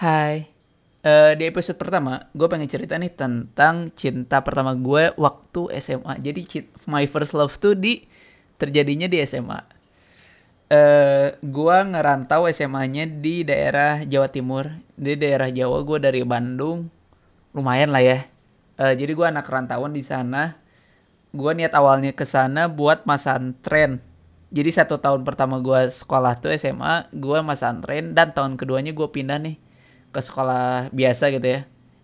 Eh, di episode pertama, gue pengen cerita nih tentang cinta pertama gue waktu SMA. Jadi my first love tuh di terjadinya di SMA. Eh, gue ngerantau SMA-nya di daerah Jawa Timur, di daerah Jawa. Gue dari Bandung, lumayan lah ya. Eh, jadi gue anak rantauan di sana. Gue niat awalnya ke sana buat masantren. Jadi satu tahun pertama gue sekolah tuh SMA, gue masantren dan tahun keduanya gue pindah nih ke sekolah biasa gitu ya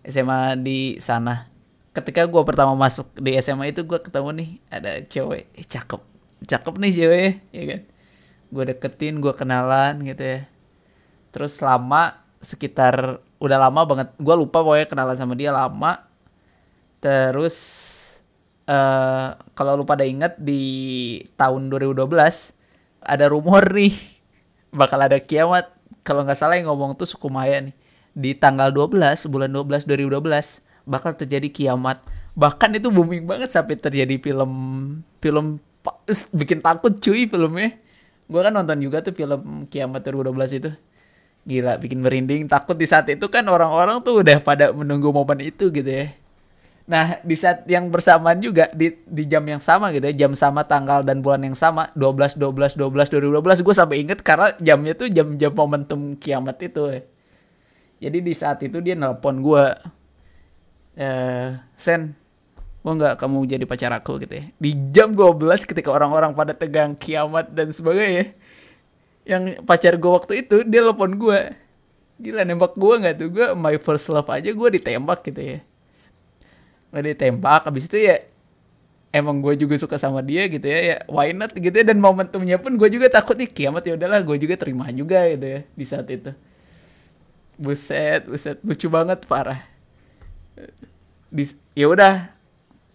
SMA di sana. Ketika gue pertama masuk di SMA itu gue ketemu nih ada cewek. Eh, cakep. Cakep nih cewek ya kan? Gue deketin gue kenalan gitu ya. Terus lama sekitar udah lama banget. Gue lupa pokoknya kenalan sama dia lama. Terus eh kalau lu pada inget di tahun 2012 ada rumor nih bakal ada kiamat. Kalau nggak salah yang ngomong tuh suku Maya nih di tanggal 12 bulan 12 2012 bakal terjadi kiamat bahkan itu booming banget sampai terjadi film film bikin takut cuy filmnya gue kan nonton juga tuh film kiamat 2012 itu gila bikin merinding takut di saat itu kan orang-orang tuh udah pada menunggu momen itu gitu ya Nah, di saat yang bersamaan juga di di jam yang sama gitu ya, jam sama tanggal dan bulan yang sama, 12 12 12 2012 gue sampai inget karena jamnya tuh jam-jam momentum kiamat itu. ya. Jadi di saat itu dia nelpon gue eh Sen, mau nggak kamu jadi pacar aku gitu ya. Di jam 12 ketika orang-orang pada tegang kiamat dan sebagainya. Yang pacar gue waktu itu dia nelpon gue. Gila nembak gue nggak tuh gue my first love aja gue ditembak gitu ya udah ditembak habis itu ya emang gue juga suka sama dia gitu ya ya why not gitu ya dan momentumnya pun gue juga takut nih kiamat ya udahlah gue juga terima juga gitu ya di saat itu buset buset. Lucu banget parah. Ya udah.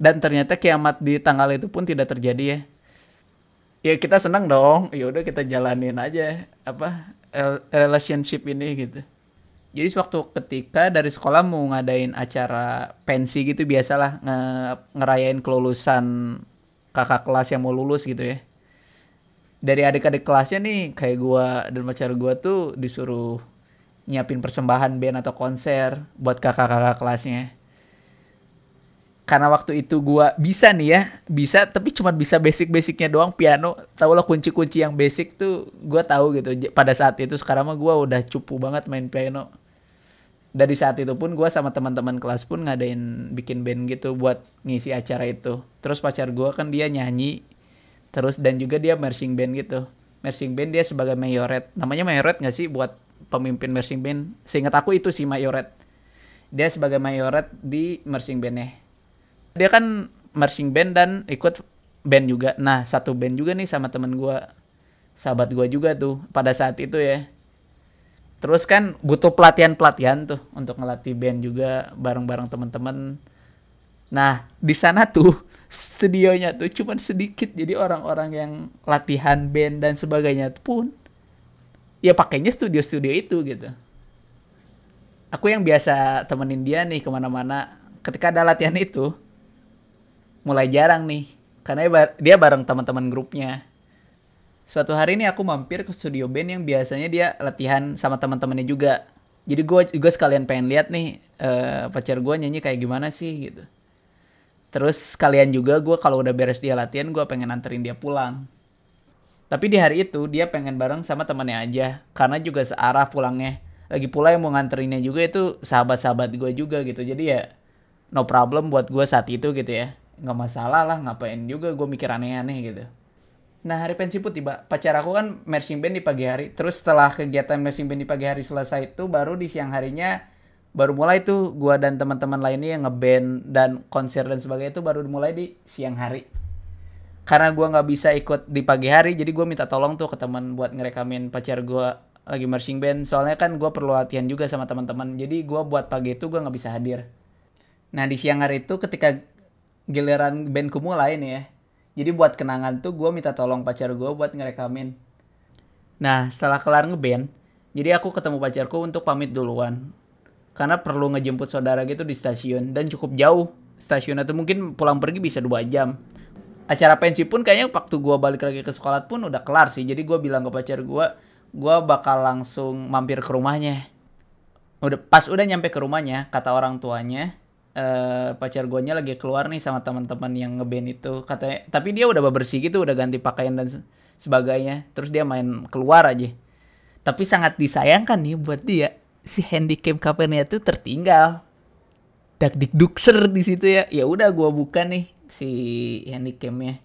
Dan ternyata kiamat di tanggal itu pun tidak terjadi ya. Ya kita senang dong. Ya udah kita jalanin aja apa rel- relationship ini gitu. Jadi suatu ketika dari sekolah mau ngadain acara pensi gitu biasalah nge ngerayain kelulusan kakak kelas yang mau lulus gitu ya. Dari adik-adik kelasnya nih kayak gua dan pacar gua tuh disuruh nyiapin persembahan band atau konser buat kakak-kakak kelasnya. Karena waktu itu gua bisa nih ya, bisa tapi cuma bisa basic-basicnya doang piano. Tahu lah kunci-kunci yang basic tuh gua tahu gitu. Pada saat itu sekarang mah gua udah cupu banget main piano dari saat itu pun gue sama teman-teman kelas pun ngadain bikin band gitu buat ngisi acara itu terus pacar gue kan dia nyanyi terus dan juga dia marching band gitu marching band dia sebagai mayoret namanya mayoret nggak sih buat pemimpin marching band. Seingat aku itu sih mayoret. Dia sebagai mayoret di marching bandnya. Dia kan marching band dan ikut band juga. Nah satu band juga nih sama temen gue sahabat gue juga tuh pada saat itu ya. Terus kan butuh pelatihan-pelatihan tuh untuk ngelatih band juga bareng-bareng teman-teman. Nah, di sana tuh studionya tuh cuman sedikit. Jadi orang-orang yang latihan band dan sebagainya pun ya pakainya studio-studio itu gitu. Aku yang biasa temenin dia nih ke mana-mana. Ketika ada latihan itu, mulai jarang nih. Karena dia bar- dia bareng teman-teman grupnya. Suatu hari ini aku mampir ke studio band yang biasanya dia latihan sama teman-temannya juga. Jadi gue juga sekalian pengen lihat nih eh, pacar gue nyanyi kayak gimana sih gitu. Terus sekalian juga gue kalau udah beres dia latihan gue pengen anterin dia pulang. Tapi di hari itu dia pengen bareng sama temannya aja karena juga searah pulangnya. Lagi pula yang mau nganterinnya juga itu sahabat-sahabat gue juga gitu. Jadi ya no problem buat gue saat itu gitu ya. Nggak masalah lah ngapain juga gue mikir aneh-aneh gitu. Nah hari pensi pun tiba. Pacar aku kan marching band di pagi hari. Terus setelah kegiatan marching band di pagi hari selesai itu baru di siang harinya baru mulai tuh gua dan teman-teman lainnya yang ngeband dan konser dan sebagainya itu baru dimulai di siang hari. Karena gua nggak bisa ikut di pagi hari, jadi gua minta tolong tuh ke teman buat ngerekamin pacar gua lagi marching band. Soalnya kan gua perlu latihan juga sama teman-teman. Jadi gua buat pagi itu gua nggak bisa hadir. Nah di siang hari itu ketika giliran bandku mulai nih ya. Jadi buat kenangan tuh gue minta tolong pacar gue buat ngerekamin. Nah setelah kelar ngeband, jadi aku ketemu pacarku untuk pamit duluan. Karena perlu ngejemput saudara gitu di stasiun dan cukup jauh stasiun atau mungkin pulang pergi bisa dua jam. Acara pensi pun kayaknya waktu gue balik lagi ke sekolah pun udah kelar sih. Jadi gue bilang ke pacar gue, gue bakal langsung mampir ke rumahnya. udah pas udah nyampe ke rumahnya kata orang tuanya eh pacar guanya lagi keluar nih sama teman-teman yang ngeband itu. Katanya tapi dia udah bersih gitu udah ganti pakaian dan se- sebagainya. Terus dia main keluar aja. Tapi sangat disayangkan nih buat dia si handycam kameranya tuh tertinggal. Dak dukser di situ ya. Ya udah gua buka nih si handycamnya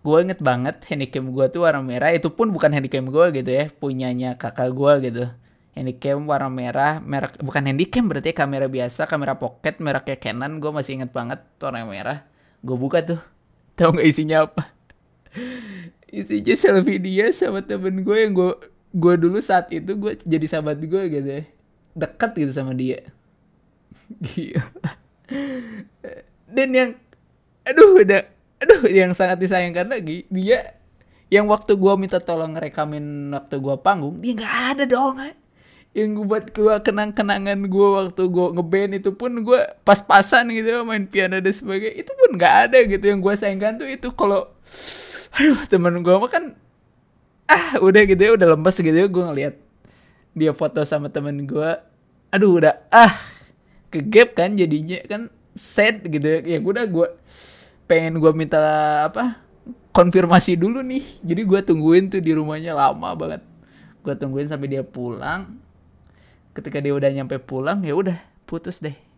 gue inget banget handycam gue tuh warna merah. Itu pun bukan handycam gue gitu ya punyanya kakak gue gitu. Handycam warna merah merek bukan handycam berarti kamera biasa kamera pocket mereknya Canon. Gue masih inget banget warna merah. Gue buka tuh. Tahu nggak isinya apa? Isinya selfie dia sama temen gue yang gue gue dulu saat itu gue jadi sahabat gue gitu ya. Dekat gitu sama dia. Gila. dan yang aduh udah. Aduh yang sangat disayangkan lagi dia yang waktu gua minta tolong rekamin waktu gua panggung dia nggak ada dong yang gua buat gua kenang-kenangan gua waktu gua ngeband itu pun gua pas-pasan gitu main piano dan sebagainya itu pun nggak ada gitu. Yang gua sayangkan tuh itu kalau aduh temen gua mah kan ah udah gitu ya udah lemes gitu ya gua ngeliat dia foto sama temen gua aduh udah ah kegap kan jadinya kan sad gitu ya. Ya udah gua pengen gua minta apa konfirmasi dulu nih. Jadi gua tungguin tuh di rumahnya lama banget. Gua tungguin sampai dia pulang. Ketika dia udah nyampe pulang ya udah putus deh